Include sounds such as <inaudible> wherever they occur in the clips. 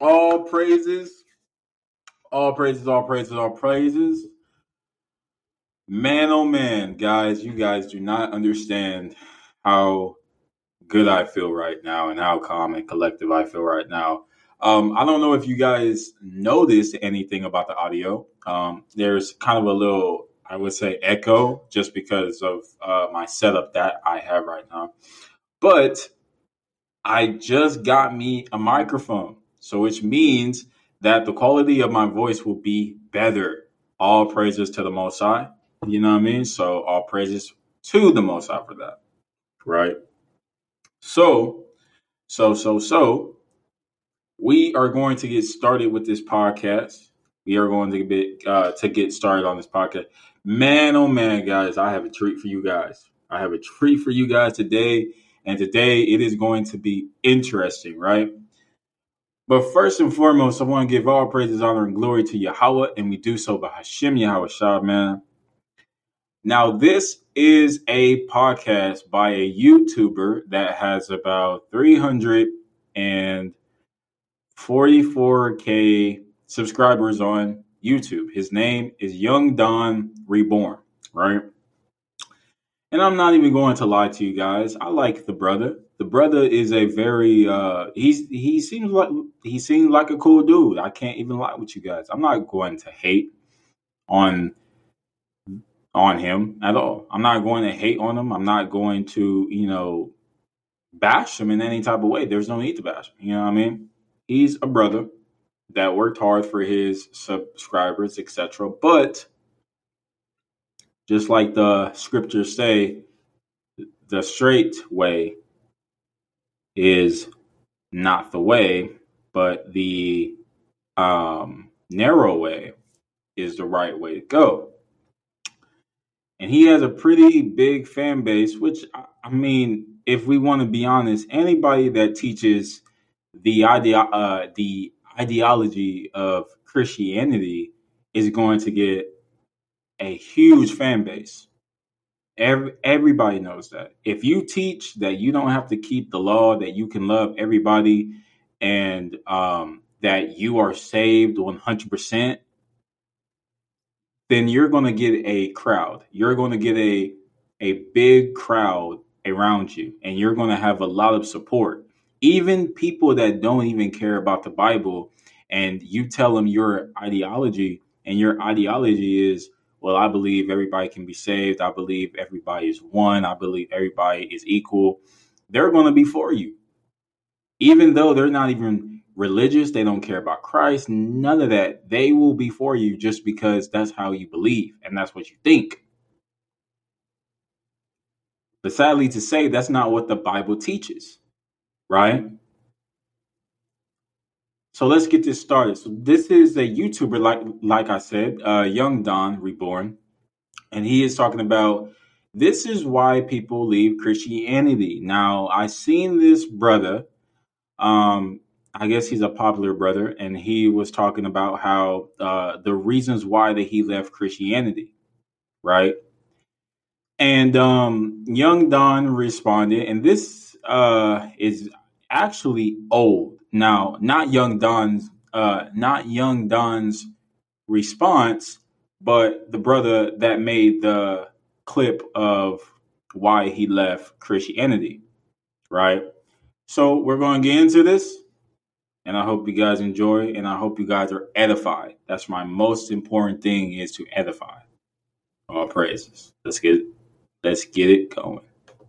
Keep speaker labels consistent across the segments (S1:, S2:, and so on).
S1: All praises, all praises, all praises, all praises. Man, oh man, guys, you guys do not understand how good I feel right now and how calm and collective I feel right now. Um, I don't know if you guys noticed anything about the audio. Um, there's kind of a little, I would say, echo just because of uh, my setup that I have right now. But I just got me a microphone. So which means that the quality of my voice will be better. All praises to the Most High. You know what I mean? So all praises to the Most High for that. Right? So, so, so, so, we are going to get started with this podcast. We are going to get uh, to get started on this podcast. Man, oh man, guys, I have a treat for you guys. I have a treat for you guys today, and today it is going to be interesting, right? But first and foremost, I want to give all praises, honor, and glory to Yahweh, and we do so by Hashem Yahweh Shah, man. Now, this is a podcast by a YouTuber that has about 344k subscribers on YouTube. His name is Young Don Reborn, right? And I'm not even going to lie to you guys. I like the brother. The brother is a very uh he's he seems like he seems like a cool dude. I can't even lie with you guys. I'm not going to hate on on him at all. I'm not going to hate on him. I'm not going to, you know, bash him in any type of way. There's no need to bash him. You know what I mean? He's a brother that worked hard for his subscribers, etc. But just like the scriptures say, the straight way is not the way, but the um, narrow way is the right way to go. And he has a pretty big fan base, which I mean, if we want to be honest, anybody that teaches the idea, uh, the ideology of Christianity is going to get a huge fan base. Every, everybody knows that. If you teach that you don't have to keep the law, that you can love everybody, and um, that you are saved 100%, then you're going to get a crowd. You're going to get a a big crowd around you and you're going to have a lot of support. Even people that don't even care about the Bible and you tell them your ideology and your ideology is well, I believe everybody can be saved. I believe everybody is one. I believe everybody is equal. They're going to be for you. Even though they're not even religious, they don't care about Christ, none of that. They will be for you just because that's how you believe and that's what you think. But sadly to say, that's not what the Bible teaches, right? So let's get this started. So this is a YouTuber, like like I said, uh, Young Don Reborn, and he is talking about this is why people leave Christianity. Now I seen this brother, um, I guess he's a popular brother, and he was talking about how uh, the reasons why that he left Christianity, right? And um, Young Don responded, and this uh, is actually old now, not Young Don's, uh, not Young Don's response, but the brother that made the clip of why he left Christianity, right? So we're going to get into this, and I hope you guys enjoy, and I hope you guys are edified. That's my most important thing is to edify. All praises. Let's get, let's get it going.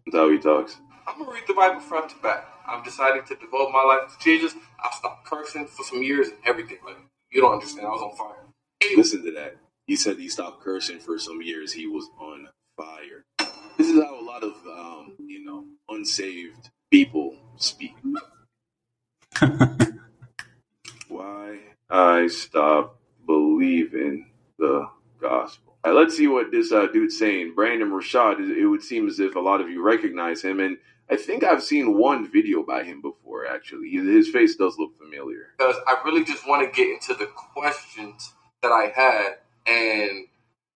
S2: That's how he talks.
S3: I'm gonna read the Bible front to back. I'm decided to devote my life to Jesus. I stopped cursing for some years and everything. Like you don't understand, I was on fire.
S2: Listen to that. He said he stopped cursing for some years. He was on fire. This is how a lot of um, you know unsaved people speak. <laughs> Why I stopped believing the gospel. All right, let's see what this uh, dude's saying. Brandon Rashad. It would seem as if a lot of you recognize him, and I think I've seen one video by him before. Actually, his face does look familiar.
S3: Because I really just want to get into the questions that I had, and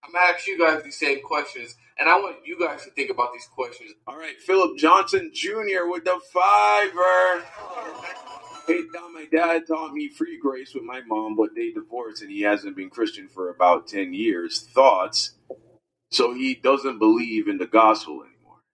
S3: I'm gonna ask you guys these same questions, and I want you guys to think about these questions.
S2: All right, Philip Johnson Jr. with the fiver. now my dad taught me free grace with my mom, but they divorced and he hasn't been Christian for about 10 years. Thoughts. So he doesn't believe in the gospel anymore,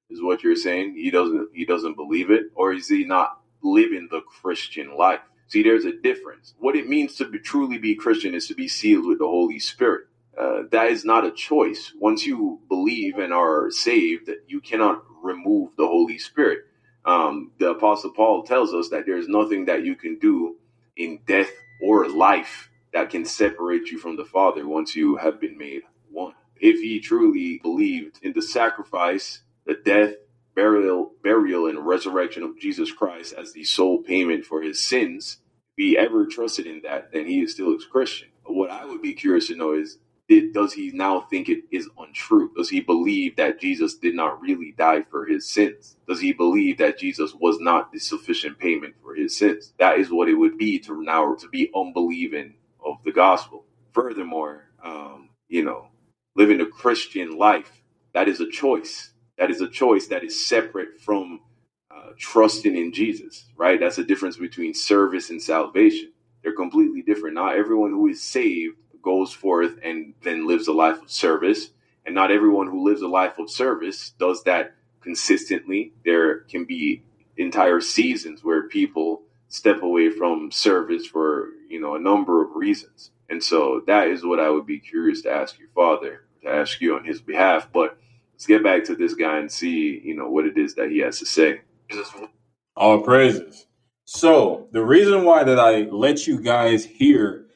S2: is what you're saying. He doesn't he doesn't believe it, or is he not living the Christian life? See, there's a difference. What it means to be, truly be Christian is to be sealed with the Holy Spirit. Uh, that is not a choice. Once you believe and are saved, you cannot remove the Holy Spirit. Um, the Apostle Paul tells us that there's nothing that you can do in death or life that can separate you from the Father once you have been made one. If he truly believed in the sacrifice, the death, burial, burial, and resurrection of Jesus Christ as the sole payment for his sins, if he ever trusted in that, then he is still a Christian. What I would be curious to know is did, does he now think it is untrue? Does he believe that Jesus did not really die for his sins? Does he believe that Jesus was not the sufficient payment for his sins? That is what it would be to now to be unbelieving of the gospel. Furthermore, um, you know, living a Christian life that is a choice. That is a choice that is separate from uh, trusting in Jesus. Right? That's a difference between service and salvation. They're completely different. Not everyone who is saved goes forth and then lives a life of service. And not everyone who lives a life of service does that consistently. There can be entire seasons where people step away from service for, you know, a number of reasons. And so that is what I would be curious to ask your father, to ask you on his behalf. But let's get back to this guy and see, you know, what it is that he has to say.
S1: All praises. So the reason why that I let you guys hear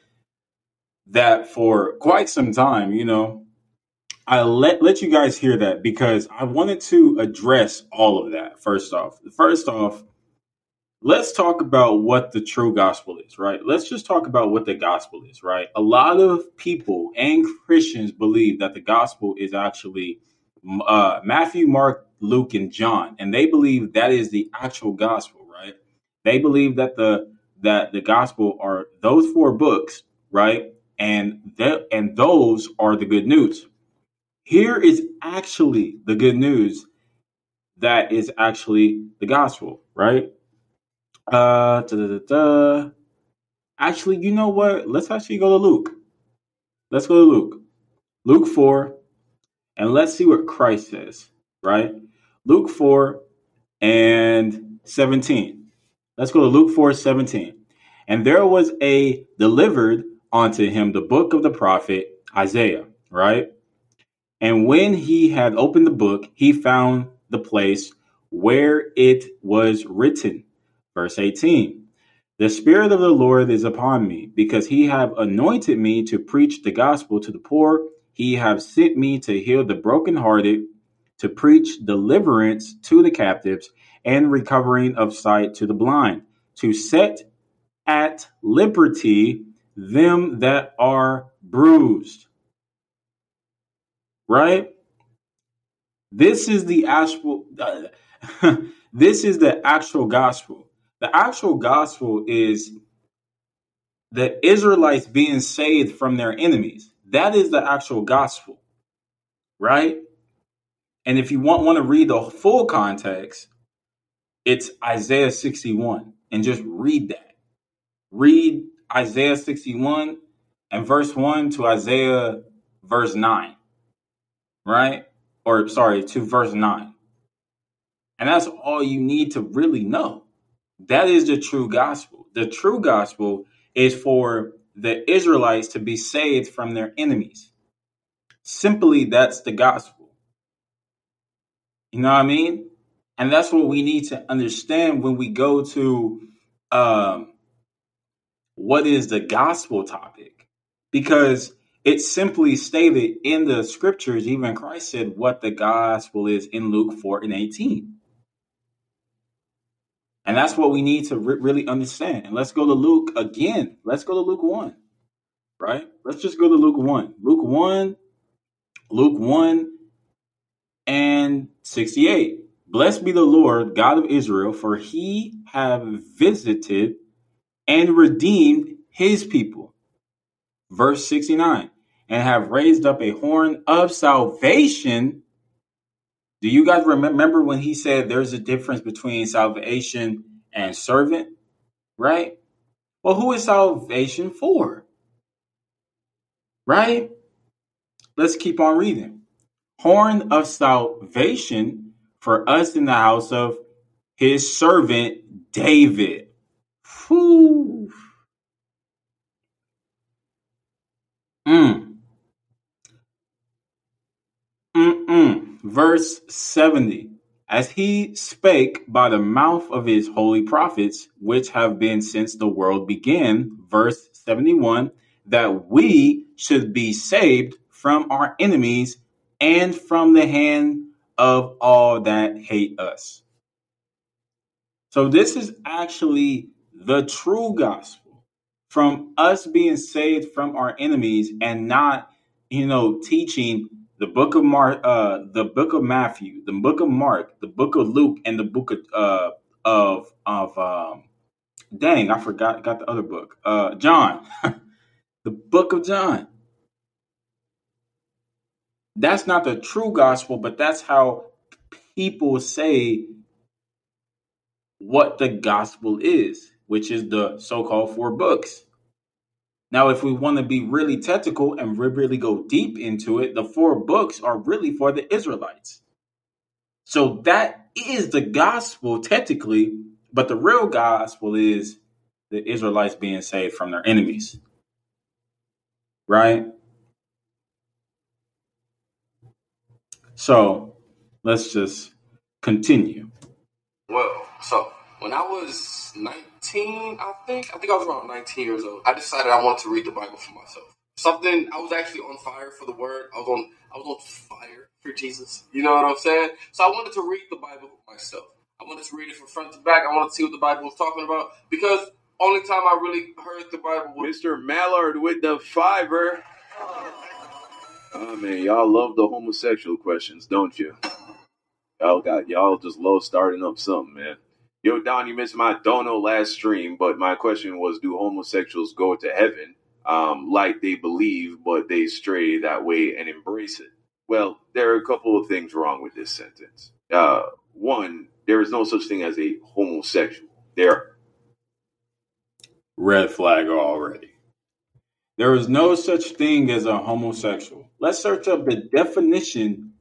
S1: that for quite some time, you know, I let let you guys hear that because I wanted to address all of that. First off, first off, let's talk about what the true gospel is, right? Let's just talk about what the gospel is, right? A lot of people and Christians believe that the gospel is actually uh, Matthew, Mark, Luke, and John, and they believe that is the actual gospel, right? They believe that the that the gospel are those four books, right? and that and those are the good news. Here is actually the good news that is actually the gospel, right? Uh, da, da, da, Actually, you know what? Let's actually go to Luke. Let's go to Luke. Luke 4, and let's see what Christ says, right? Luke 4 and 17. Let's go to Luke 4 17. And there was a delivered unto him the book of the prophet Isaiah, right? And when he had opened the book, he found the place where it was written. Verse 18 The Spirit of the Lord is upon me, because he have anointed me to preach the gospel to the poor. He have sent me to heal the brokenhearted, to preach deliverance to the captives, and recovering of sight to the blind, to set at liberty them that are bruised. Right? This is the actual uh, <laughs> this is the actual gospel. The actual gospel is the Israelites being saved from their enemies. That is the actual gospel. Right? And if you want, want to read the full context, it's Isaiah 61 and just read that. Read Isaiah 61 and verse 1 to Isaiah verse 9. Right? Or sorry, to verse 9. And that's all you need to really know. That is the true gospel. The true gospel is for the Israelites to be saved from their enemies. Simply, that's the gospel. You know what I mean? And that's what we need to understand when we go to um, what is the gospel topic because it's simply stated in the scriptures. Even Christ said what the gospel is in Luke 4 and 18. And that's what we need to re- really understand. And let's go to Luke again. Let's go to Luke 1, right? Let's just go to Luke 1. Luke 1, Luke 1 and 68. Blessed be the Lord God of Israel, for he have visited and redeemed his people. Verse 69 and have raised up a horn of salvation. Do you guys remember when he said there's a difference between salvation and servant? right? Well, who is salvation for? Right? Let's keep on reading. Horn of salvation for us in the house of his servant David. Whew. Mm. Mm-mm. Verse 70. As he spake by the mouth of his holy prophets, which have been since the world began, verse 71, that we should be saved from our enemies and from the hand of all that hate us. So, this is actually the true gospel from us being saved from our enemies and not, you know, teaching the book of Mark, uh, the book of Matthew, the book of Mark, the book of Luke, and the book of uh, of of um, dang, I forgot got the other book, uh, John, <laughs> the book of John. That's not the true gospel, but that's how people say what the gospel is, which is the so-called four books. Now, if we want to be really technical and really go deep into it, the four books are really for the Israelites. So that is the gospel technically, but the real gospel is the Israelites being saved from their enemies. Right? So let's just continue.
S3: Well, so when I was 19, I think, I think I was around 19 years old, I decided I wanted to read the Bible for myself. Something I was actually on fire for the word. I was on I was on fire for Jesus. You know what I'm saying? So I wanted to read the Bible for myself. I wanted to read it from front to back. I wanted to see what the Bible was talking about because only time I really heard the Bible
S2: was Mr. Mallard with the fiver. Oh. oh man, y'all love the homosexual questions, don't you? Y'all got y'all just love starting up something, man. Yo, Don, you missed my dono last stream, but my question was, do homosexuals go to heaven? Um, like they believe, but they stray that way and embrace it. Well, there are a couple of things wrong with this sentence. Uh, one, there is no such thing as a homosexual. There.
S1: Red flag already. There is no such thing as a homosexual. Let's search up the definition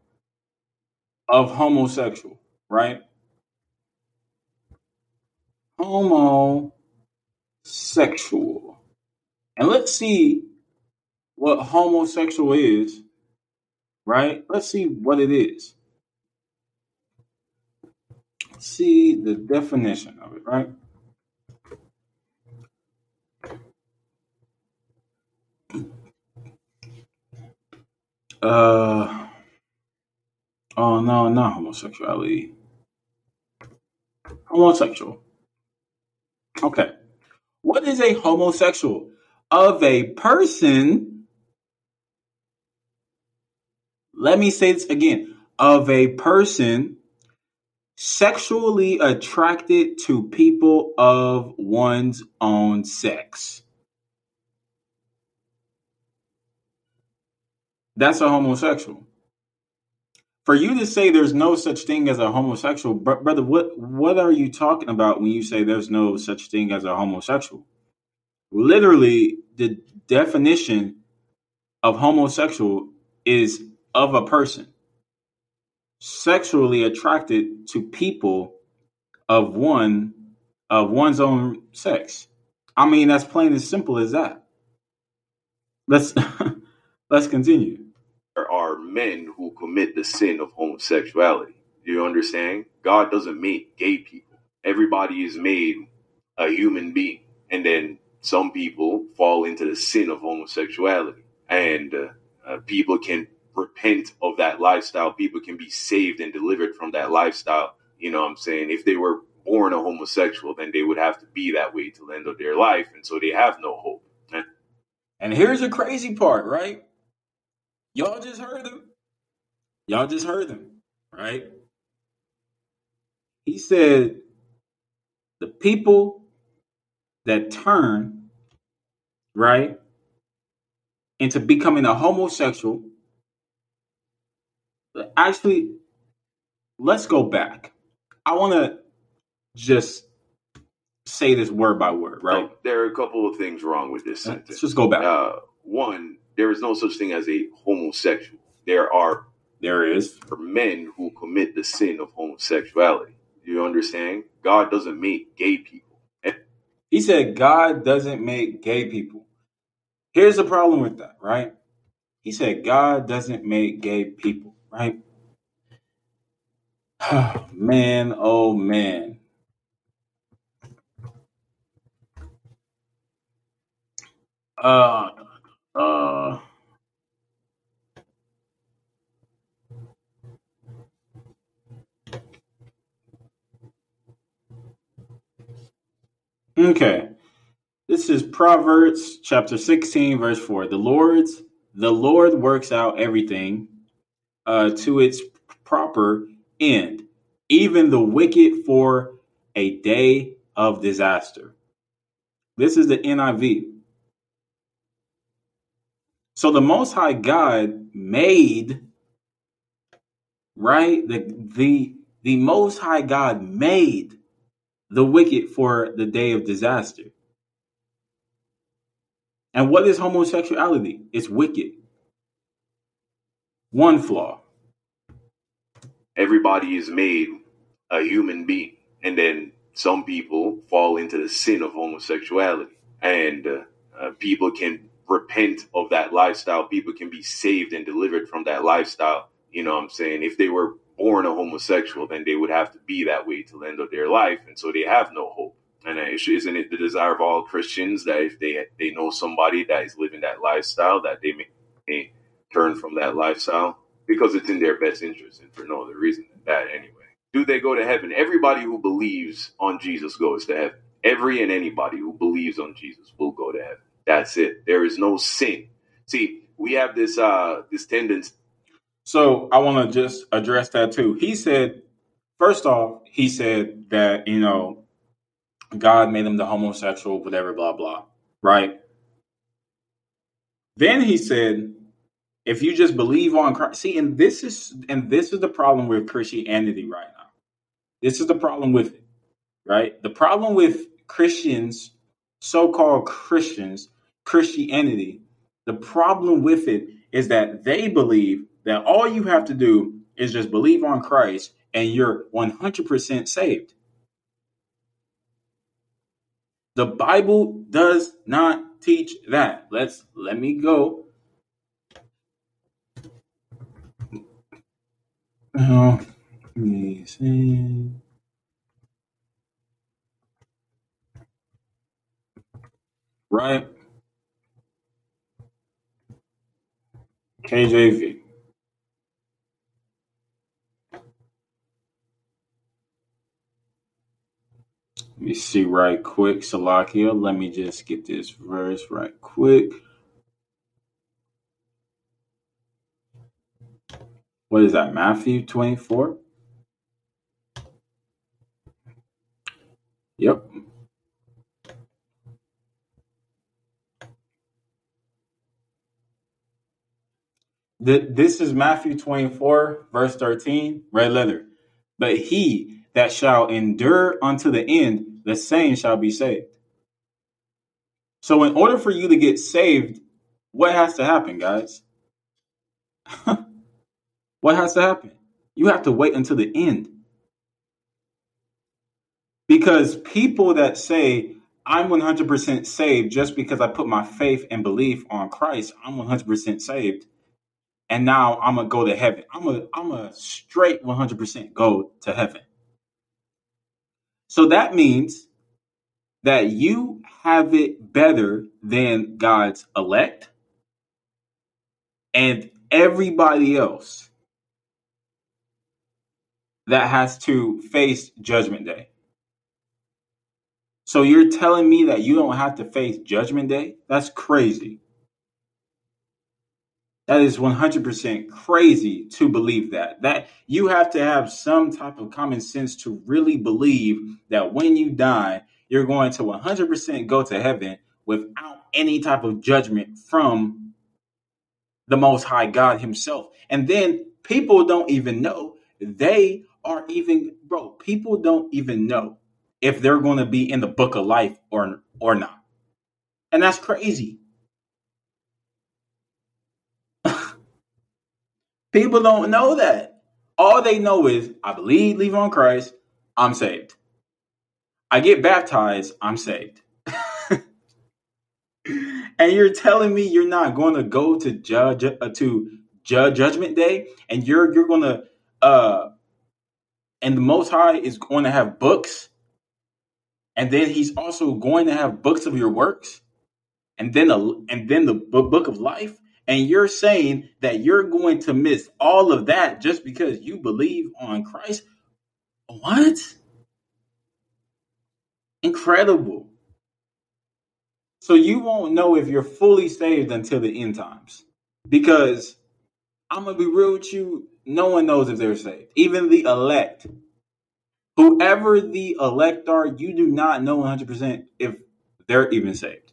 S1: of homosexual, right? Homosexual. And let's see what homosexual is, right? Let's see what it is. Let's see the definition of it, right? Uh, oh no, not homosexuality. Homosexual. Okay. What is a homosexual? Of a person, let me say this again, of a person sexually attracted to people of one's own sex. That's a homosexual. For you to say there's no such thing as a homosexual, brother, what what are you talking about when you say there's no such thing as a homosexual? Literally, the definition of homosexual is of a person sexually attracted to people of one of one's own sex. I mean, that's plain as simple as that. Let's <laughs> let's continue
S2: men who commit the sin of homosexuality. You understand? God doesn't make gay people. Everybody is made a human being. And then some people fall into the sin of homosexuality. And uh, uh, people can repent of that lifestyle. People can be saved and delivered from that lifestyle. You know what I'm saying? If they were born a homosexual, then they would have to be that way till the end of their life. And so they have no hope.
S1: And here's the crazy part, right? Y'all just heard him. Y'all just heard him, right? He said, the people that turn, right, into becoming a homosexual, actually, let's go back. I want to just say this word by word, right?
S2: There are a couple of things wrong with this sentence.
S1: Let's just go back.
S2: Uh, one, there is no such thing as a homosexual. There are
S1: there is.
S2: for men who commit the sin of homosexuality. You understand? God doesn't make gay people.
S1: He said God doesn't make gay people. Here's the problem with that, right? He said God doesn't make gay people, right? <sighs> man, oh man. Uh, uh, okay. This is Proverbs chapter 16, verse 4. The Lord's the Lord works out everything uh, to its proper end, even the wicked for a day of disaster. This is the NIV. So the Most High God made, right? The the the Most High God made the wicked for the day of disaster. And what is homosexuality? It's wicked. One flaw.
S2: everybody is made a human being. And then some people fall into the sin of homosexuality. And uh, uh, people can repent of that lifestyle. People can be saved and delivered from that lifestyle. You know what I'm saying? If they were born a homosexual, then they would have to be that way till the end of their life. And so they have no hope. And isn't it the desire of all Christians that if they they know somebody that is living that lifestyle, that they may, may turn from that lifestyle because it's in their best interest and for no other reason than that anyway. Do they go to heaven? Everybody who believes on Jesus goes to heaven. Every and anybody who believes on Jesus will go to heaven. That's it. There is no sin. See, we have this uh this tendency.
S1: So I want to just address that too. He said, first off, he said that, you know, God made him the homosexual, whatever, blah, blah, right? Then he said, if you just believe on Christ, see, and this is and this is the problem with Christianity right now. This is the problem with it, right? The problem with Christians, so-called Christians, Christianity, the problem with it is that they believe that all you have to do is just believe on Christ and you're 100% saved. The Bible does not teach that. Let's let me go. Oh, let me see. Right. KJV. Let me see right quick, Salakia. Let me just get this verse right quick. What is that? Matthew 24? Yep. Th- This is Matthew 24, verse 13, red letter. But he that shall endure unto the end, the same shall be saved. So, in order for you to get saved, what has to happen, guys? <laughs> what has to happen? You have to wait until the end. Because people that say, I'm 100% saved just because I put my faith and belief on Christ, I'm 100% saved. And now I'm to go to heaven. I'm a, I'm a straight 100% go to heaven. So that means that you have it better than God's elect and everybody else that has to face judgment day. So you're telling me that you don't have to face judgment day? That's crazy. That is 100% crazy to believe that. That you have to have some type of common sense to really believe that when you die, you're going to 100% go to heaven without any type of judgment from the most high God himself. And then people don't even know they are even bro, people don't even know if they're going to be in the book of life or or not. And that's crazy. People don't know that. All they know is I believe, leave on Christ, I'm saved. I get baptized, I'm saved. <laughs> and you're telling me you're not going to go to judge uh, to judge judgment day and you're you're going to uh and the most high is going to have books and then he's also going to have books of your works and then a, and then the book of life and you're saying that you're going to miss all of that just because you believe on Christ? What? Incredible. So you won't know if you're fully saved until the end times. Because I'm going to be real with you no one knows if they're saved. Even the elect. Whoever the elect are, you do not know 100% if they're even saved.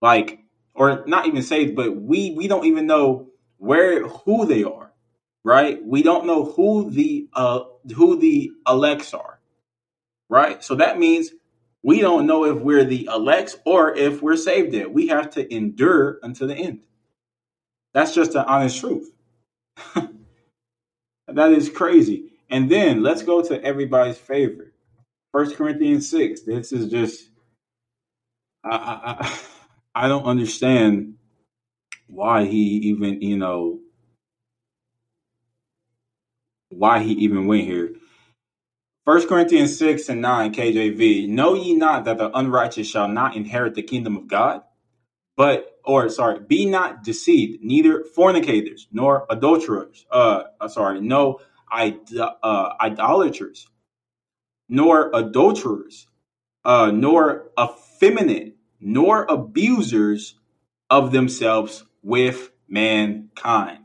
S1: Like, or not even saved, but we we don't even know where who they are, right? We don't know who the uh who the elects are, right? So that means we don't know if we're the elects or if we're saved yet. We have to endure until the end. That's just the honest truth. <laughs> that is crazy. And then let's go to everybody's favorite. First Corinthians 6. This is just I, I I <laughs> don't understand why he even, you know, why he even went here. First Corinthians 6 and 9 KJV. Know ye not that the unrighteous shall not inherit the kingdom of God? But or sorry, be not deceived, neither fornicators, nor adulterers, uh, uh sorry, no uh, idolaters, nor adulterers, uh, nor effeminate, nor abusers of themselves with mankind,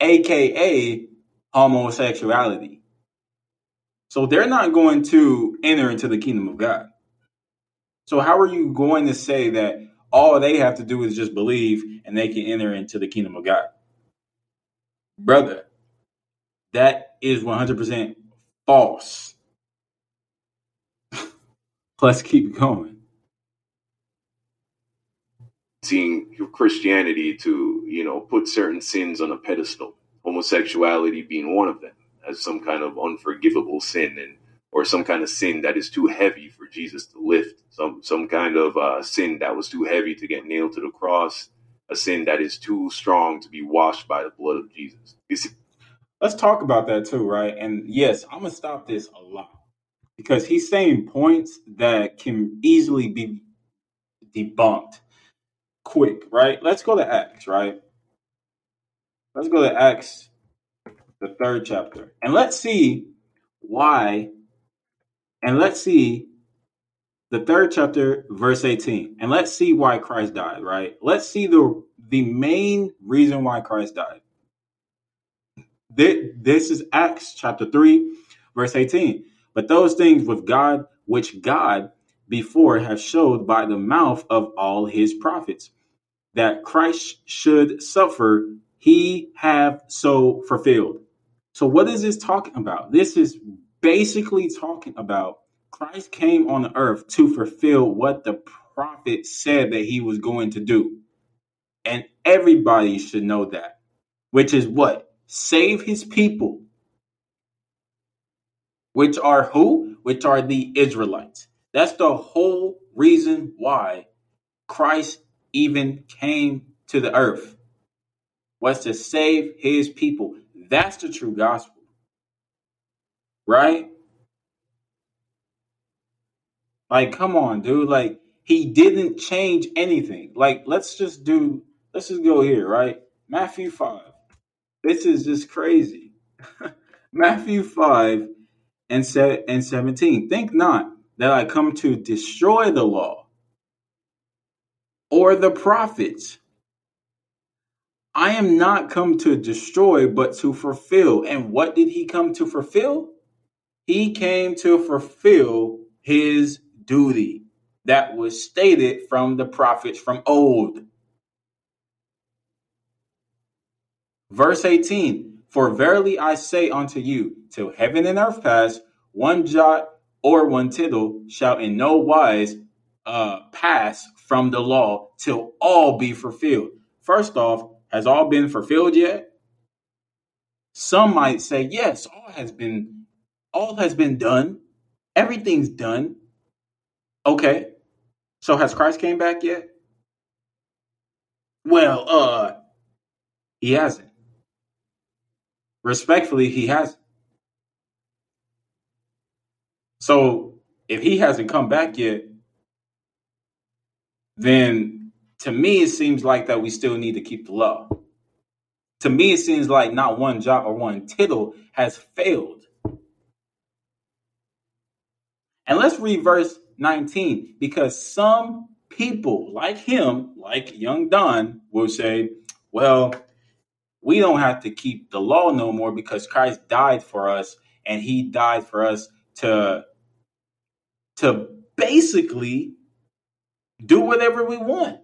S1: aka homosexuality. So they're not going to enter into the kingdom of God. So how are you going to say that all they have to do is just believe and they can enter into the kingdom of God? Brother, that is 100% false. <laughs> Let's keep going.
S2: Seeing Christianity to, you know, put certain sins on a pedestal, homosexuality being one of them, as some kind of unforgivable sin and or some kind of sin that is too heavy for Jesus to lift, some some kind of uh, sin that was too heavy to get nailed to the cross, a sin that is too strong to be washed by the blood of Jesus.
S1: Let's talk about that too, right? And yes, I'm gonna stop this a lot. Because he's saying points that can easily be debunked quick, right? Let's go to Acts, right? Let's go to Acts, the third chapter, and let's see why, and let's see the third chapter, verse 18, and let's see why Christ died, right? Let's see the the main reason why Christ died. This is Acts chapter 3, verse 18. But those things with God, which God before have showed by the mouth of all his prophets, that Christ should suffer, he have so fulfilled. So, what is this talking about? This is basically talking about Christ came on the earth to fulfill what the prophet said that he was going to do. And everybody should know that, which is what? save his people, which are who? Which are the Israelites. That's the whole reason why Christ even came to the earth was to save his people. That's the true gospel. Right? Like, come on, dude. Like, he didn't change anything. Like, let's just do, let's just go here, right? Matthew 5. This is just crazy. <laughs> Matthew 5 and, and 17. Think not that I come to destroy the law or the prophets. I am not come to destroy, but to fulfill. And what did he come to fulfill? He came to fulfill his duty that was stated from the prophets from old. Verse 18 For verily I say unto you, till heaven and earth pass, one jot or one tittle shall in no wise uh, pass from the law till all be fulfilled. First off, has all been fulfilled yet? Some might say, yes, all has been all has been done. Everything's done. Okay. So has Christ came back yet? Well, uh he hasn't. Respectfully, he hasn't. So if he hasn't come back yet, then to me it seems like that we still need to keep the law. To me, it seems like not one jot or one tittle has failed. And let's read verse 19 because some people like him, like young Don, will say, well, we don't have to keep the law no more because Christ died for us and he died for us to to basically do whatever we want.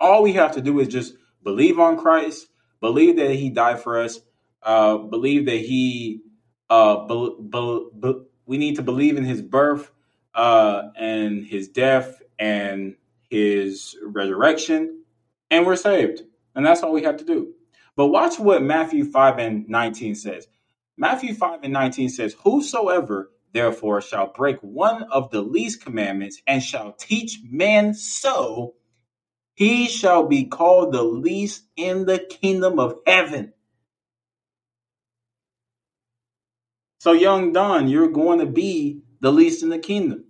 S1: All we have to do is just believe on Christ, believe that he died for us, uh, believe that he uh, be, be, be, we need to believe in his birth uh, and his death and his resurrection, and we're saved. And that's all we have to do. But watch what Matthew 5 and 19 says. Matthew 5 and 19 says, Whosoever therefore shall break one of the least commandments and shall teach men so, he shall be called the least in the kingdom of heaven. So, young Don, you're going to be the least in the kingdom.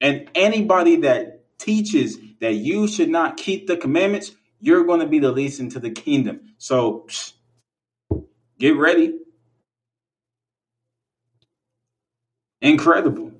S1: And anybody that teaches that you should not keep the commandments, you're going to be the least into the kingdom. So, psh, get ready. Incredible.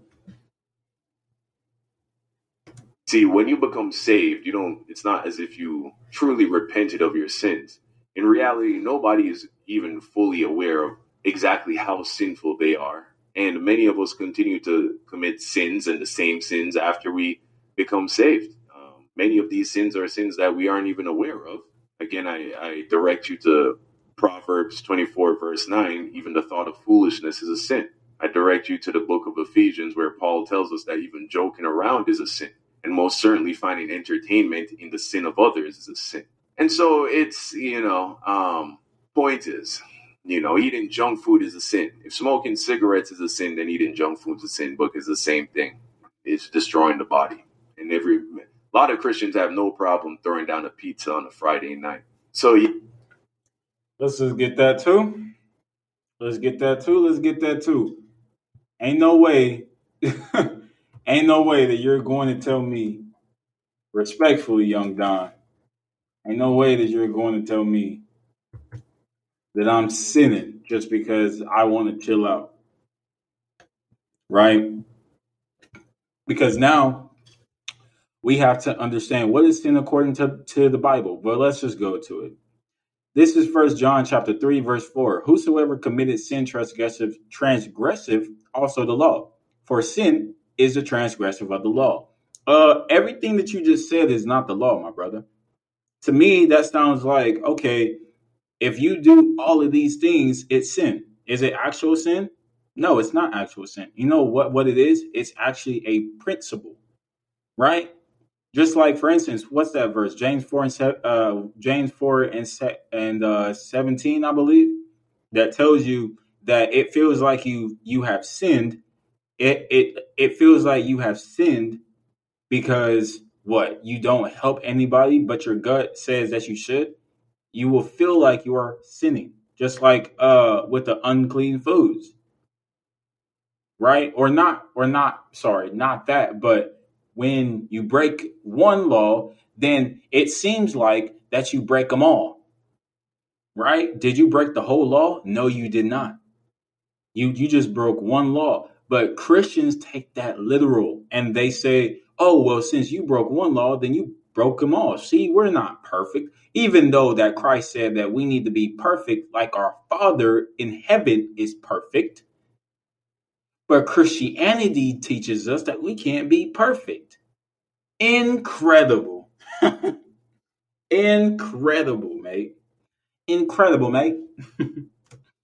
S2: See, when you become saved, you don't, it's not as if you truly repented of your sins. In reality, nobody is even fully aware of exactly how sinful they are. And many of us continue to commit sins and the same sins after we become saved. Um, many of these sins are sins that we aren't even aware of. Again, I, I direct you to Proverbs 24, verse 9. Even the thought of foolishness is a sin. I direct you to the book of Ephesians, where Paul tells us that even joking around is a sin. And most certainly finding entertainment in the sin of others is a sin. And so it's, you know, um, point is, you know, eating junk food is a sin. If smoking cigarettes is a sin, then eating junk food is a sin. Book is the same thing. It's destroying the body. And every a lot of Christians have no problem throwing down a pizza on a Friday night. So
S1: let's just get that too. Let's get that too. Let's get that too. Ain't no way, <laughs> ain't no way that you're going to tell me, respectfully, young Don, ain't no way that you're going to tell me that I'm sinning just because I want to chill out. Right? Because now we have to understand what is sin according to, to the Bible. But let's just go to it. This is First John chapter 3, verse 4. Whosoever committed sin transgressive, transgressive also the law. For sin is the transgressive of the law. Uh, everything that you just said is not the law, my brother. To me, that sounds like okay. If you do all of these things, it's sin. Is it actual sin? No, it's not actual sin. You know what? What it is? It's actually a principle, right? Just like, for instance, what's that verse? James four and uh, James four and and uh, seventeen, I believe, that tells you that it feels like you you have sinned. It it it feels like you have sinned because what you don't help anybody, but your gut says that you should. You will feel like you are sinning, just like uh with the unclean foods, right? Or not, or not. Sorry, not that, but when you break one law, then it seems like that you break them all. Right? Did you break the whole law? No, you did not. You you just broke one law. But Christians take that literal and they say, "Oh, well, since you broke one law, then you broke them all." See, we're not perfect. Even though that Christ said that we need to be perfect like our Father in heaven is perfect. But Christianity teaches us that we can't be perfect. Incredible. <laughs> Incredible, mate. Incredible, mate. <laughs>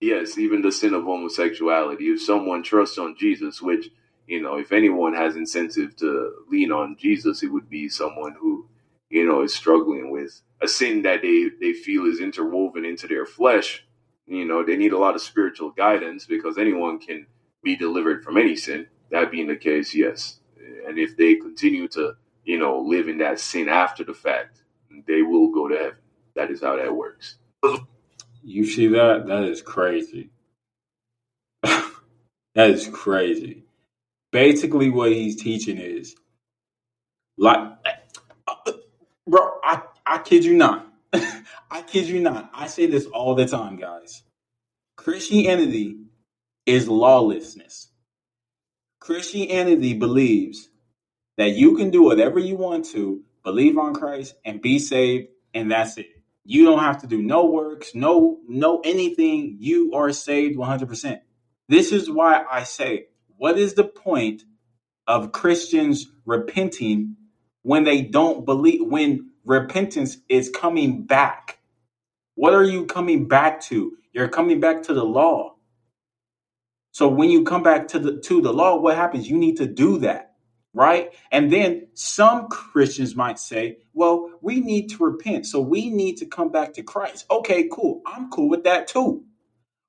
S2: yes, even the sin of homosexuality. If someone trusts on Jesus, which you know, if anyone has incentive to lean on Jesus, it would be someone who, you know, is struggling with a sin that they, they feel is interwoven into their flesh. You know, they need a lot of spiritual guidance because anyone can be delivered from any sin. That being the case, yes. And if they continue to, you know, live in that sin after the fact, they will go to heaven. That is how that works.
S1: You see that? That is crazy. <laughs> that is crazy. Basically, what he's teaching is like, <laughs> bro, I, I kid you not. <laughs> I kid you not. I say this all the time, guys. Christianity is lawlessness. Christianity believes that you can do whatever you want to, believe on Christ, and be saved, and that's it. You don't have to do no works, no no anything. You are saved 100%. This is why I say, what is the point of Christians repenting when they don't believe when repentance is coming back? What are you coming back to? You're coming back to the law. So when you come back to the to the law, what happens? You need to do that, right? And then some Christians might say, "Well, we need to repent, so we need to come back to Christ." Okay, cool. I'm cool with that too.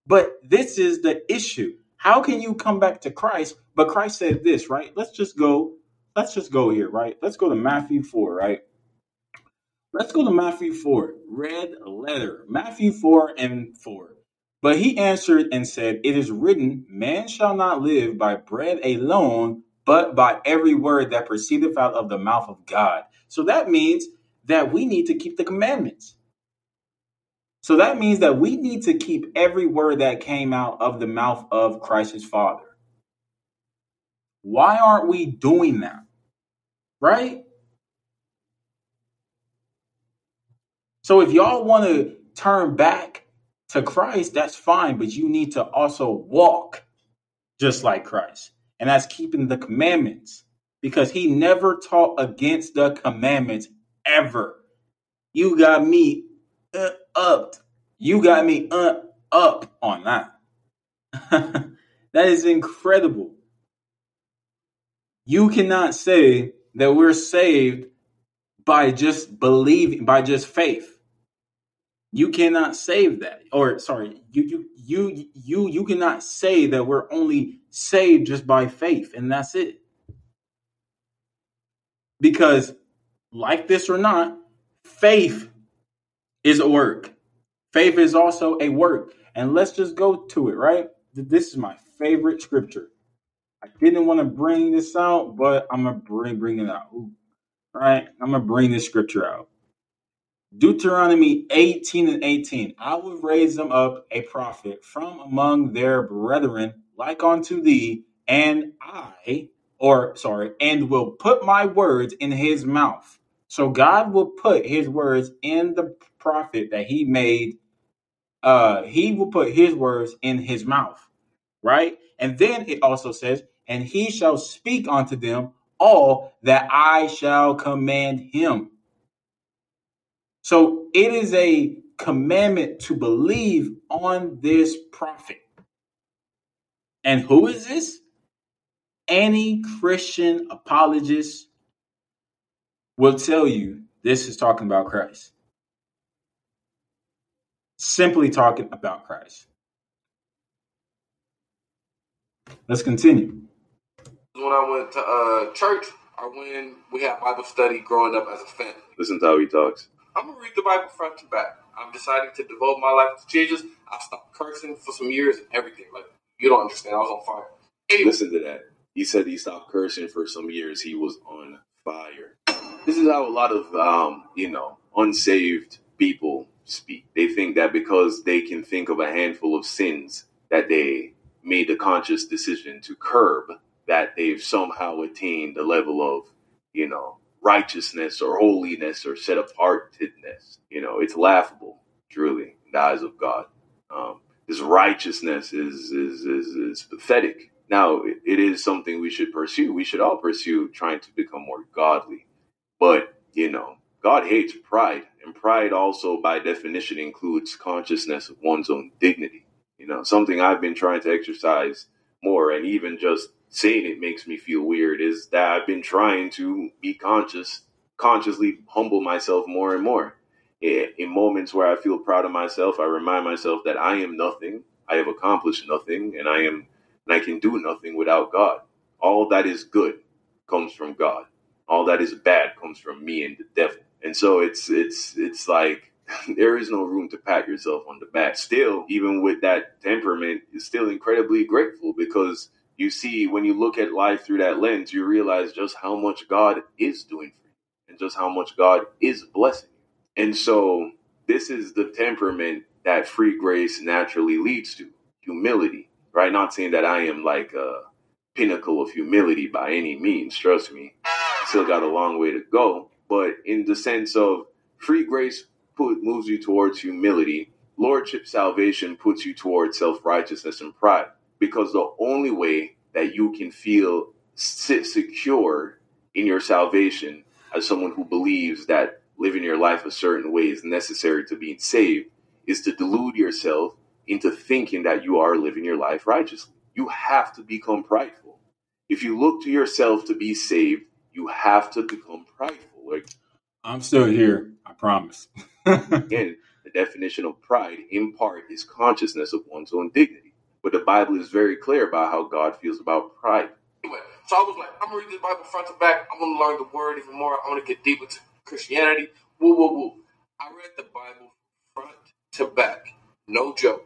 S1: But this is the issue. How can you come back to Christ? But Christ said this, right? Let's just go. Let's just go here, right? Let's go to Matthew 4, right? Let's go to Matthew 4, red letter. Matthew 4 and 4. But he answered and said, It is written, Man shall not live by bread alone, but by every word that proceedeth out of the mouth of God. So that means that we need to keep the commandments. So that means that we need to keep every word that came out of the mouth of Christ's Father. Why aren't we doing that? Right? So if y'all want to turn back to Christ, that's fine, but you need to also walk just like Christ. And that's keeping the commandments because he never taught against the commandments ever. You got me uh, up. You got me uh, up on that. <laughs> that is incredible. You cannot say that we're saved by just believing, by just faith. You cannot save that. Or sorry, you you you you you cannot say that we're only saved just by faith and that's it. Because like this or not, faith is a work. Faith is also a work. And let's just go to it, right? This is my favorite scripture. I didn't want to bring this out, but I'm gonna bring bring it out. Ooh. Right? I'm gonna bring this scripture out. Deuteronomy 18 and 18. I will raise them up a prophet from among their brethren, like unto thee, and I, or sorry, and will put my words in his mouth. So God will put his words in the prophet that he made. Uh, he will put his words in his mouth, right? And then it also says, and he shall speak unto them all that I shall command him. So it is a commandment to believe on this prophet. And who is this? Any Christian apologist will tell you this is talking about Christ. Simply talking about Christ. Let's continue.
S3: When I went to uh, church, or when we had Bible study growing up as a family.
S2: Listen to how he talks.
S3: I'm gonna read the Bible front to back. I'm deciding to devote my life to Jesus. I stopped cursing for some years and everything. Like you don't understand, I was on fire.
S2: Anyway. Listen to that. He said he stopped cursing for some years. He was on fire. This is how a lot of um, you know, unsaved people speak. They think that because they can think of a handful of sins that they made a conscious decision to curb, that they've somehow attained a level of, you know, righteousness or holiness or set apartedness. You know, it's laughable, truly, in the eyes of God. Um, this righteousness is, is, is, is pathetic. Now, it, it is something we should pursue. We should all pursue trying to become more godly. But, you know, God hates pride. And pride also, by definition, includes consciousness of one's own dignity. You know, something I've been trying to exercise more and even just saying it makes me feel weird is that I've been trying to be conscious, consciously humble myself more and more. In moments where I feel proud of myself, I remind myself that I am nothing, I have accomplished nothing, and I am and I can do nothing without God. All that is good comes from God. All that is bad comes from me and the devil. And so it's it's it's like <laughs> there is no room to pat yourself on the back. Still, even with that temperament, is still incredibly grateful because you see when you look at life through that lens, you realize just how much God is doing for you and just how much God is blessing you. And so this is the temperament that free grace naturally leads to humility, right? Not saying that I am like a pinnacle of humility by any means, trust me. Still got a long way to go. But in the sense of free grace put, moves you towards humility, lordship salvation puts you towards self righteousness and pride because the only way that you can feel secure in your salvation as someone who believes that living your life a certain way is necessary to being saved is to delude yourself into thinking that you are living your life righteously. You have to become prideful. If you look to yourself to be saved, you have to become prideful. Like
S1: I'm still here, I promise. <laughs>
S2: again, the definition of pride in part is consciousness of one's own dignity. But the Bible is very clear about how God feels about pride.
S3: Anyway, so I was like, I'm gonna read this Bible front to back. I'm gonna learn the word even more. I want to get deeper to Christianity. Woo, woo, woo. I read the Bible front to back. No joke.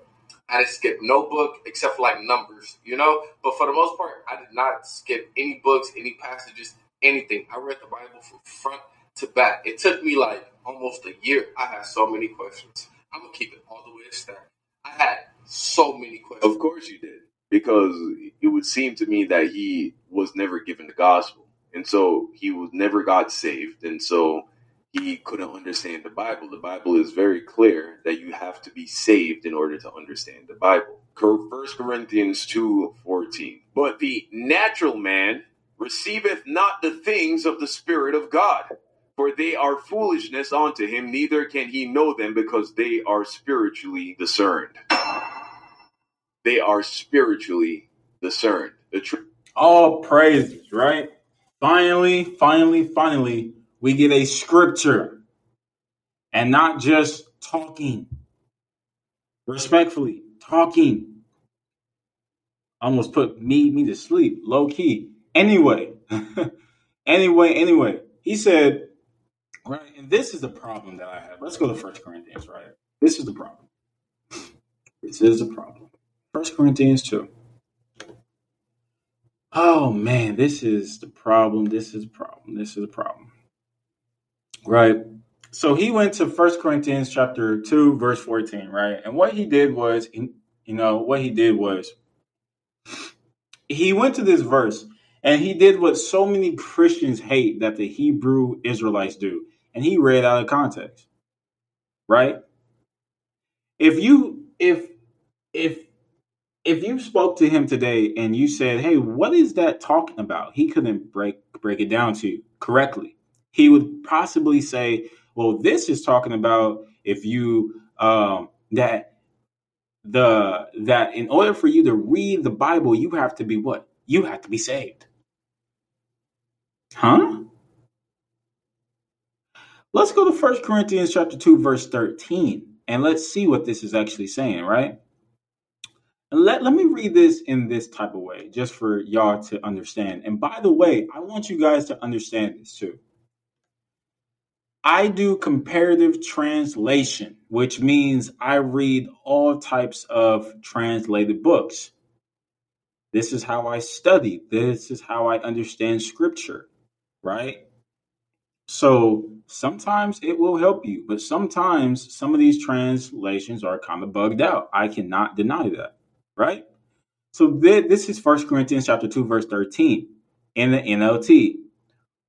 S3: I didn't skip no book except for like numbers, you know? But for the most part, I did not skip any books, any passages, anything. I read the Bible from front to back. It took me like almost a year. I had so many questions. I'm gonna keep it all the way to stack. I had so many questions.
S2: Of course you did. Because it would seem to me that he was never given the gospel. And so he was never got saved. And so he couldn't understand the Bible. The Bible is very clear that you have to be saved in order to understand the Bible. First Corinthians 2 14. But the natural man receiveth not the things of the Spirit of God, for they are foolishness unto him, neither can he know them because they are spiritually discerned they are spiritually discerned. The
S1: tr- All praises, right? Finally, finally, finally, we get a scripture and not just talking. Respectfully, talking. Almost put me me to sleep, low key. Anyway, <laughs> anyway, anyway, he said, right, and this is the problem that I have. Let's go to First Corinthians, right? This is the problem. This is the problem. First Corinthians 2. Oh man, this is the problem. This is a problem. This is a problem. Right? So he went to First Corinthians chapter 2, verse 14, right? And what he did was, you know, what he did was he went to this verse and he did what so many Christians hate that the Hebrew Israelites do. And he read out of context. Right? If you if if if you spoke to him today and you said, "Hey, what is that talking about?" He couldn't break break it down to you correctly. He would possibly say, "Well, this is talking about if you um, that the that in order for you to read the Bible, you have to be what? You have to be saved." Huh? Let's go to First Corinthians chapter 2 verse 13 and let's see what this is actually saying, right? Let, let me read this in this type of way, just for y'all to understand. And by the way, I want you guys to understand this too. I do comparative translation, which means I read all types of translated books. This is how I study. This is how I understand scripture, right? So sometimes it will help you, but sometimes some of these translations are kind of bugged out. I cannot deny that right? So th- this is First Corinthians chapter 2, verse 13 in the NLT.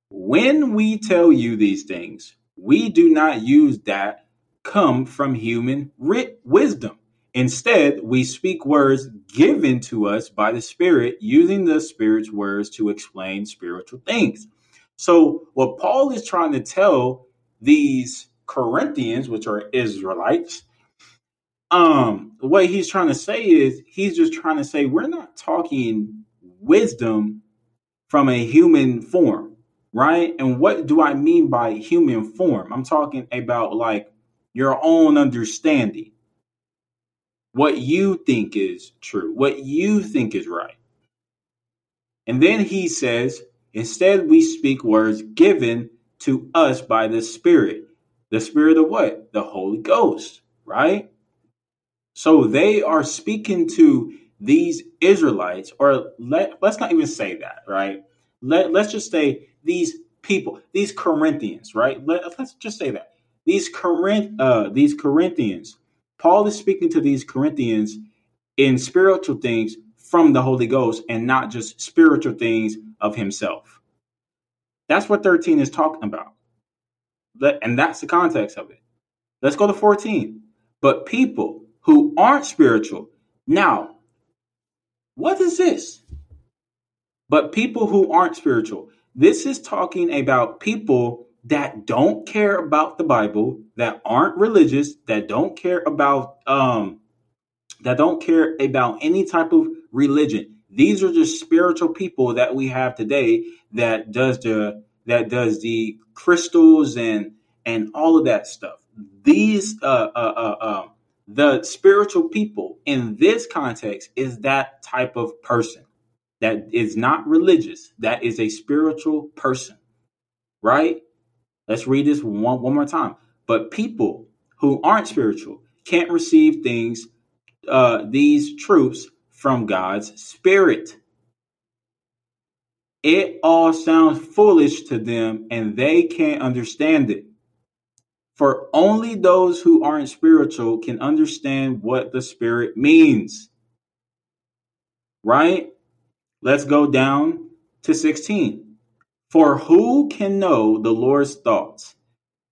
S1: When we tell you these things, we do not use that come from human writ wisdom. Instead, we speak words given to us by the Spirit, using the Spirit's words to explain spiritual things. So, what Paul is trying to tell these Corinthians, which are Israelites, um what he's trying to say is he's just trying to say we're not talking wisdom from a human form, right? And what do I mean by human form? I'm talking about like your own understanding, what you think is true, what you think is right. And then he says, instead, we speak words given to us by the Spirit. The Spirit of what? The Holy Ghost, right? So they are speaking to these Israelites, or let, let's not even say that, right? Let, let's just say these people, these Corinthians, right? Let, let's just say that. These Corinth, uh, these Corinthians, Paul is speaking to these Corinthians in spiritual things from the Holy Ghost and not just spiritual things of himself. That's what 13 is talking about. And that's the context of it. Let's go to 14. But people who aren't spiritual. Now, what is this? But people who aren't spiritual. This is talking about people that don't care about the Bible, that aren't religious, that don't care about um that don't care about any type of religion. These are just spiritual people that we have today that does the that does the crystals and and all of that stuff. These uh uh uh, uh the spiritual people in this context is that type of person that is not religious, that is a spiritual person, right? Let's read this one, one more time. But people who aren't spiritual can't receive things, uh, these truths from God's spirit. It all sounds foolish to them and they can't understand it. For only those who aren't spiritual can understand what the Spirit means. Right? Let's go down to 16. For who can know the Lord's thoughts?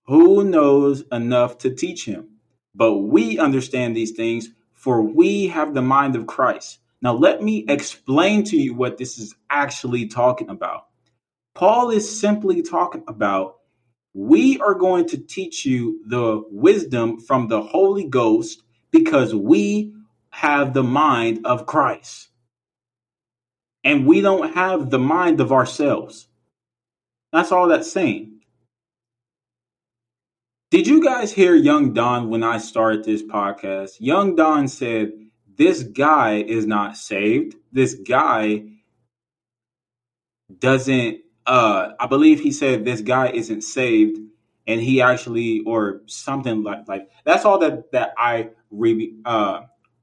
S1: Who knows enough to teach him? But we understand these things, for we have the mind of Christ. Now, let me explain to you what this is actually talking about. Paul is simply talking about we are going to teach you the wisdom from the Holy Ghost because we have the mind of Christ. And we don't have the mind of ourselves. That's all that's saying. Did you guys hear Young Don when I started this podcast? Young Don said, This guy is not saved. This guy doesn't uh I believe he said this guy isn't saved and he actually or something like like that's all that that I re uh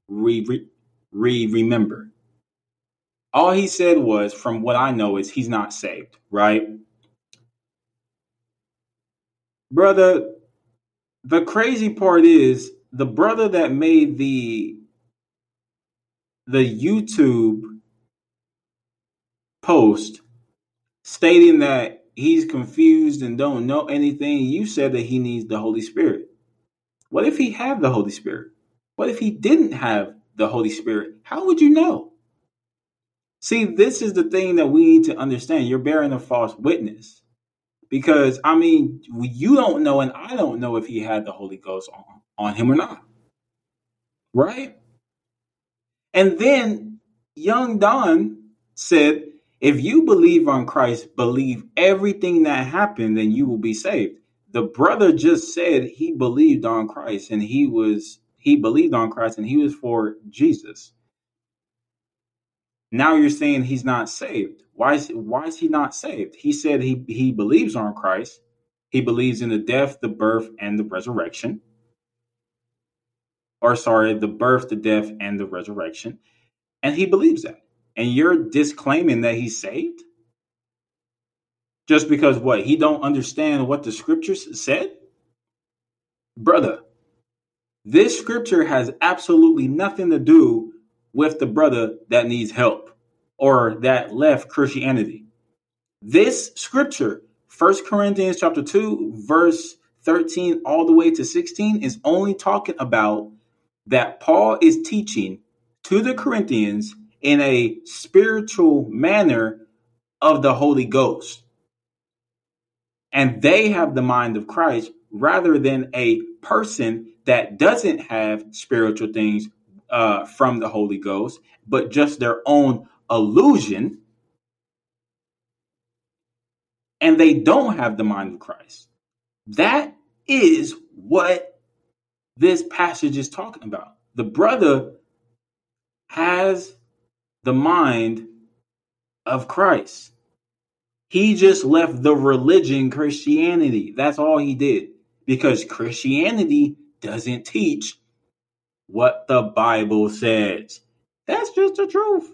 S1: re, re, re remember. All he said was from what I know is he's not saved, right? Brother, the crazy part is the brother that made the the YouTube post stating that he's confused and don't know anything, you said that he needs the Holy Spirit. What if he had the Holy Spirit? What if he didn't have the Holy Spirit? How would you know? See, this is the thing that we need to understand. You're bearing a false witness. Because, I mean, you don't know, and I don't know if he had the Holy Ghost on, on him or not. Right? And then young Don said if you believe on Christ, believe everything that happened, then you will be saved. The brother just said he believed on Christ and he was he believed on Christ and he was for Jesus. Now you're saying he's not saved. Why is why is he not saved? He said he he believes on Christ. He believes in the death, the birth, and the resurrection. Or sorry, the birth, the death, and the resurrection. And he believes that and you're disclaiming that he's saved? Just because what he don't understand what the scriptures said? Brother this scripture has absolutely nothing to do with the brother that needs help or that left christianity. This scripture First corinthians chapter 2 verse 13 all the way to 16 is only talking about that paul is teaching to the corinthians in a spiritual manner of the Holy Ghost. And they have the mind of Christ rather than a person that doesn't have spiritual things uh, from the Holy Ghost, but just their own illusion and they don't have the mind of Christ. That is what this passage is talking about. The brother has the mind of Christ. He just left the religion Christianity. That's all he did. Because Christianity doesn't teach what the Bible says. That's just the truth.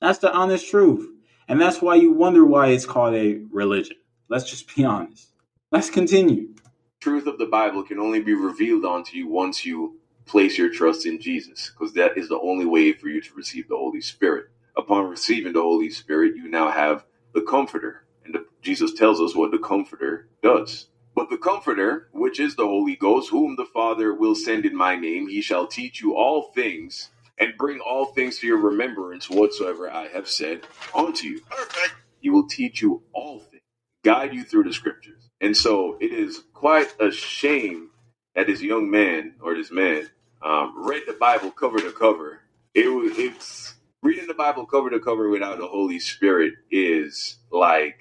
S1: That's the honest truth. And that's why you wonder why it's called a religion. Let's just be honest. Let's continue.
S2: Truth of the Bible can only be revealed onto you once you place your trust in Jesus, because that is the only way for you to receive the Holy Spirit. Upon receiving the Holy Spirit, you now have the Comforter. And the, Jesus tells us what the Comforter does. But the Comforter, which is the Holy Ghost, whom the Father will send in my name, he shall teach you all things and bring all things to your remembrance whatsoever I have said unto you. Perfect. He will teach you all things, guide you through the scriptures. And so it is quite a shame that this young man or this man um, read the Bible cover to cover. It was it's reading the Bible cover to cover without the Holy Spirit is like,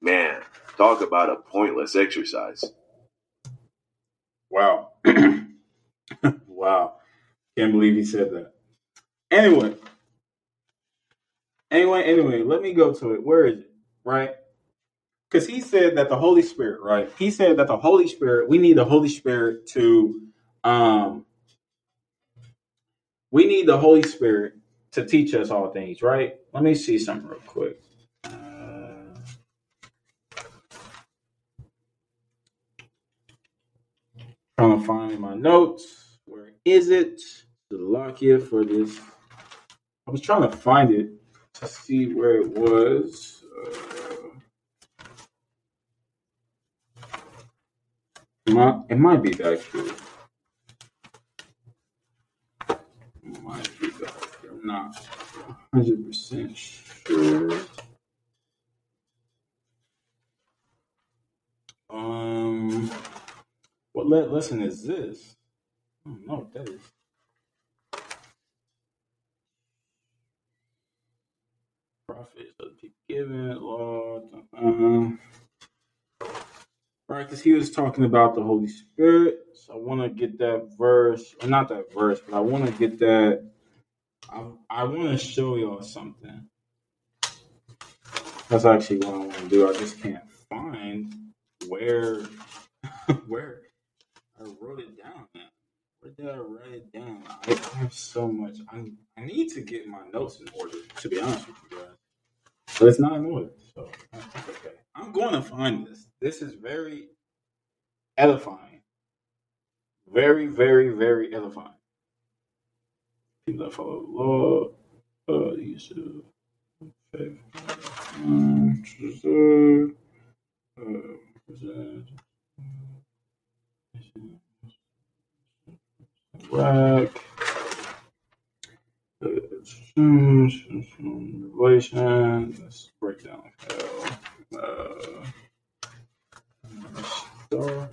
S2: man, talk about a pointless exercise.
S1: Wow. <clears throat> wow. Can't believe he said that. Anyway. Anyway, anyway, let me go to it. Where is it? Right? Because he said that the Holy Spirit, right? He said that the Holy Spirit, we need the Holy Spirit to um we need the Holy Spirit to teach us all things, right? Let me see something real quick. Uh, trying to find my notes. Where is it? The lock here for this. I was trying to find it to see where it was. Uh, it, might, it might be back here. Back. I'm not 100% sure. Um, what le- lesson is this? I don't know what that is. Of given law. Um, right, because he was talking about the Holy Spirit. So I want to get that verse, or not that verse, but I want to get that. I, I want to show y'all something. That's actually what I want to do. I just can't find where <laughs> where I wrote it down. Where did I write it down? I, I have so much. I I need to get my notes in order. To be honest with you guys, but it's not in order. So okay. I'm going to find this. This is very edifying. Very, very, very edifying. People that follow the law, uh. Um, uh, uh, let's break down. Uh, star.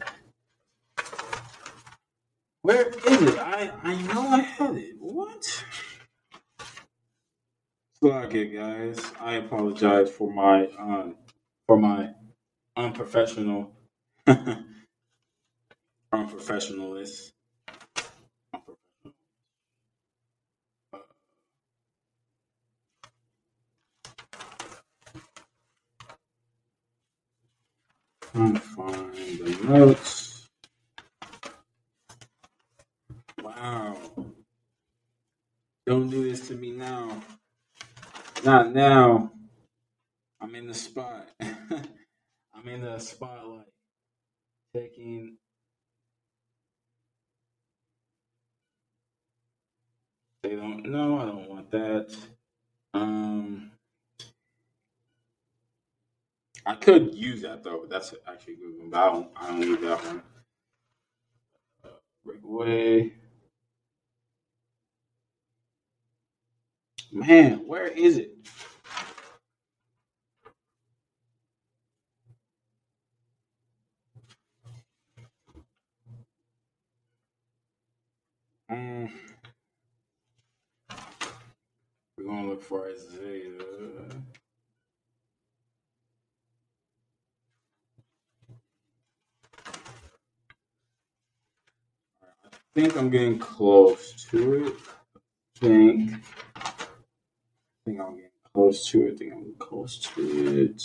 S1: Where is it? I, I know I had it. What? Fuck it, guys. I apologize for my um for my unprofessional <laughs> unprofessionalness. Trying to find the notes. Wow. Don't do this to me now. Not now. I'm in the spot. <laughs> I'm in the spotlight. Taking they don't know, I don't want that. Um I could use that though. That's actually a good one, but I don't I don't need that one. Breakaway. Man, where is it? Mm. We're gonna look look for Isaiah. I think I'm getting close to it. I think, I think I'm getting close to it. I think I'm close to it.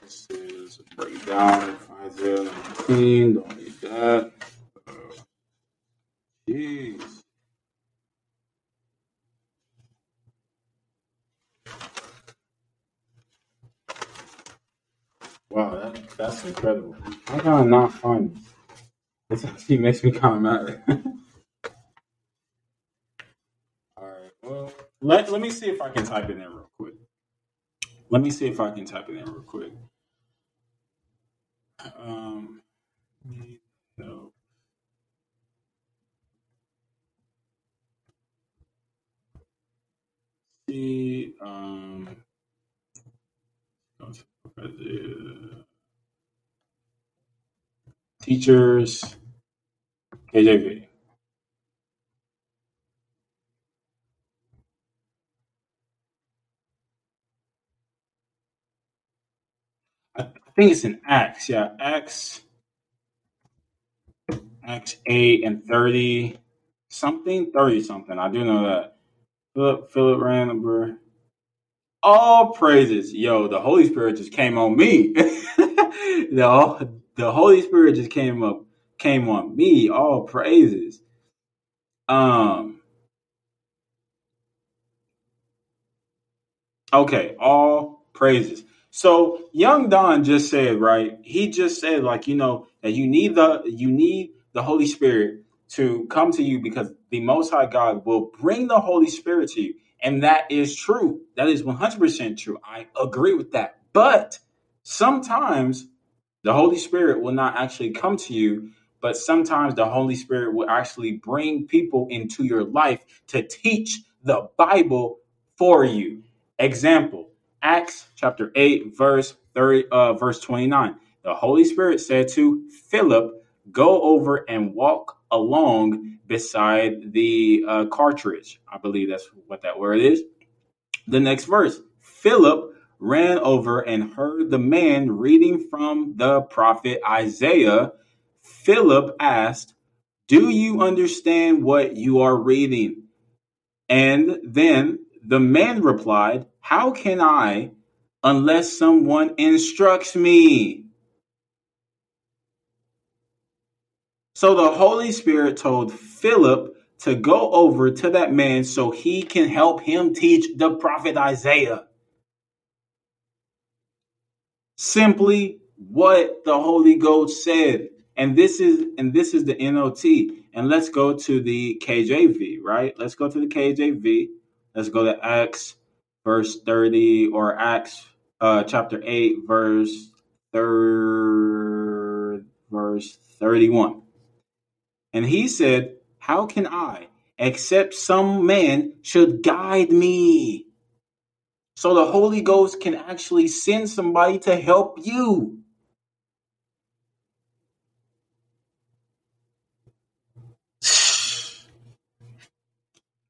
S1: This is a breakdown Isaiah 19. Don't need that. Uh, Jeez. Wow, that, that's incredible. How can I not find this? This actually makes me kind of mad. <laughs> All right. Well, let, let me see if I can type it in real quick. Let me see if I can type it in real quick. Um, help. See, um, teachers, KJV. I, think it's in Acts. Yeah, Acts, Acts eight and thirty something, thirty something. I do know that. Philip, Philip Randenberg. All praises, yo! The Holy Spirit just came on me. <laughs> the the Holy Spirit just came up, came on me. All praises. Um. Okay, all praises. So young Don just said, right? He just said, like, you know, that you need the you need the Holy Spirit to come to you because the Most High God will bring the Holy Spirit to you. And that is true. That is 100% true. I agree with that. But sometimes the Holy Spirit will not actually come to you, but sometimes the Holy Spirit will actually bring people into your life to teach the Bible for you. Example, Acts chapter 8, verse 30, uh, verse 29. The Holy Spirit said to Philip, Go over and walk along beside the uh, cartridge. I believe that's what that word is. The next verse Philip ran over and heard the man reading from the prophet Isaiah. Philip asked, Do you understand what you are reading? And then the man replied, How can I unless someone instructs me? So the Holy Spirit told Philip to go over to that man so he can help him teach the prophet Isaiah. Simply what the Holy Ghost said. And this is and this is the NLT. And let's go to the KJV, right? Let's go to the KJV. Let's go to Acts verse 30 or Acts uh, chapter 8 verse third verse 31. And he said, How can I, except some man should guide me? So the Holy Ghost can actually send somebody to help you. <sighs>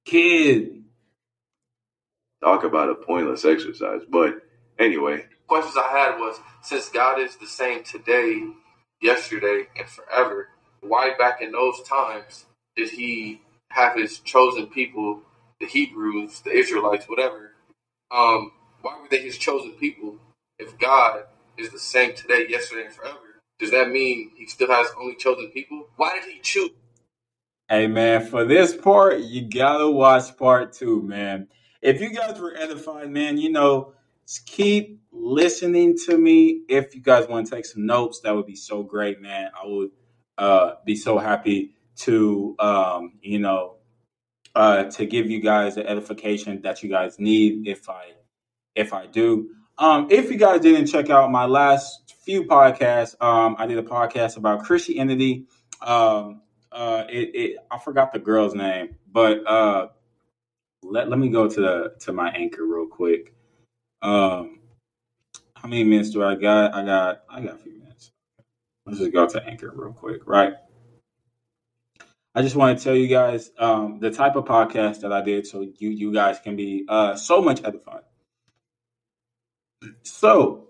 S1: Kid.
S2: Talk about a pointless exercise. But anyway,
S3: Questions I had was since God is the same today, yesterday, and forever, why back in those times did he have his chosen people, the Hebrews, the Israelites, whatever? Um, why were they his chosen people if God is the same today, yesterday, and forever? Does that mean he still has only chosen people? Why did he choose?
S1: Hey man, for this part, you gotta watch part two, man. If you guys were edified, man, you know, just keep listening to me. If you guys want to take some notes, that would be so great, man. I would uh, be so happy to, um, you know, uh, to give you guys the edification that you guys need if I if I do. Um, if you guys didn't check out my last few podcasts, um, I did a podcast about Christianity. Um, uh, it, it I forgot the girl's name, but uh, let let me go to the to my anchor real quick. Um, how many minutes do I got? I got I got a few minutes. let's just go to Anchor real quick, right? I just want to tell you guys um, the type of podcast that I did, so you you guys can be uh, so much edified. So,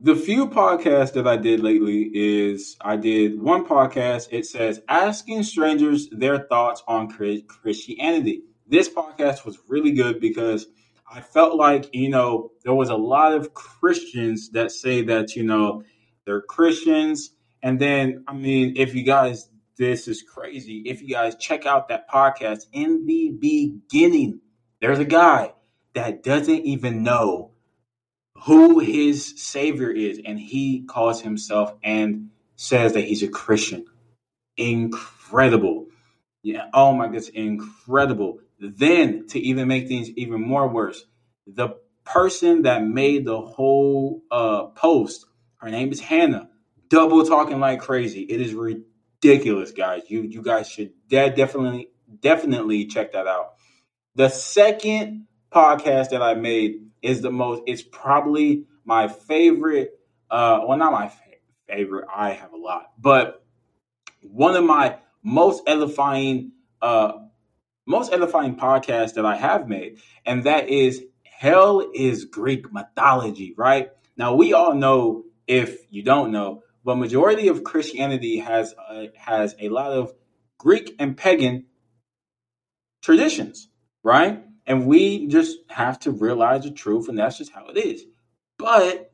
S1: the few podcasts that I did lately is I did one podcast. It says asking strangers their thoughts on Christianity. This podcast was really good because I felt like you know there was a lot of Christians that say that you know they're Christians, and then I mean if you guys this is crazy. If you guys check out that podcast in the beginning, there's a guy that doesn't even know who his savior is, and he calls himself and says that he's a Christian. Incredible. Yeah. Oh my goodness, incredible. Then to even make things even more worse, the person that made the whole uh, post, her name is Hannah, double talking like crazy. It is ridiculous, guys. You you guys should de- definitely definitely check that out. The second podcast that I made is the most. It's probably my favorite. Uh, well, not my favorite. I have a lot, but one of my most edifying, uh, most edifying podcasts that I have made, and that is hell is Greek mythology. Right now, we all know. If you don't know, but majority of Christianity has uh, has a lot of Greek and pagan traditions, right? And we just have to realize the truth, and that's just how it is. But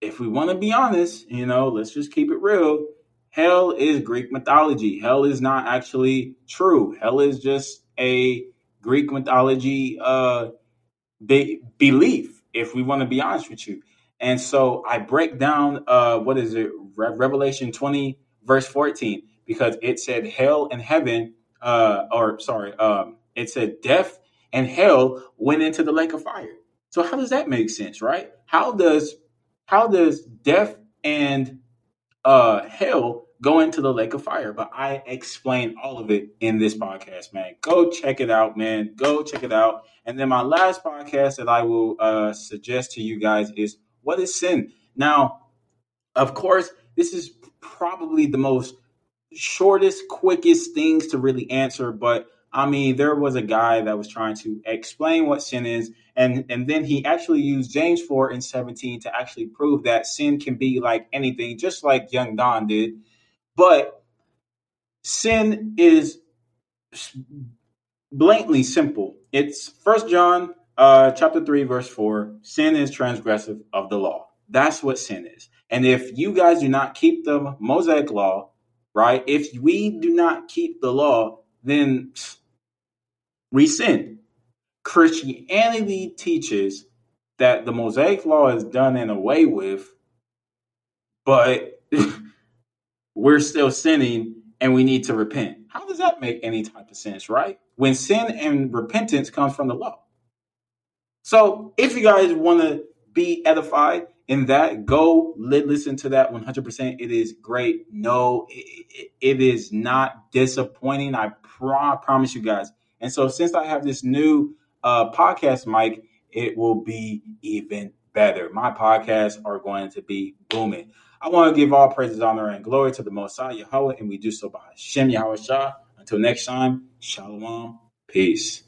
S1: if we want to be honest, you know, let's just keep it real. Hell is Greek mythology. Hell is not actually true. Hell is just a Greek mythology uh, be- belief. If we want to be honest with you, and so I break down uh, what is it, Re- Revelation twenty verse fourteen, because it said hell and heaven, uh, or sorry, um, it said death and hell went into the lake of fire. So how does that make sense, right? How does how does death and uh, hell go into the lake of fire? But I explain all of it in this podcast, man. Go check it out, man. Go check it out. And then my last podcast that I will uh, suggest to you guys is what is sin? Now, of course, this is probably the most shortest, quickest things to really answer, but I mean, there was a guy that was trying to explain what sin is, and and then he actually used James four and seventeen to actually prove that sin can be like anything, just like young Don did. But sin is blatantly simple. It's First John uh, chapter three, verse four. Sin is transgressive of the law. That's what sin is. And if you guys do not keep the Mosaic law, right? If we do not keep the law, then we sin. Christianity teaches that the Mosaic law is done and away with, but <laughs> we're still sinning and we need to repent. How does that make any type of sense, right? When sin and repentance comes from the law. So if you guys want to be edified in that, go listen to that 100%. It is great. No, it, it is not disappointing. I pro- promise you guys. And so, since I have this new uh, podcast mic, it will be even better. My podcasts are going to be booming. I want to give all praises, honor, and glory to the Most High Yahweh, and we do so by Shem Yahweh Shah. Until next time, Shalom, peace.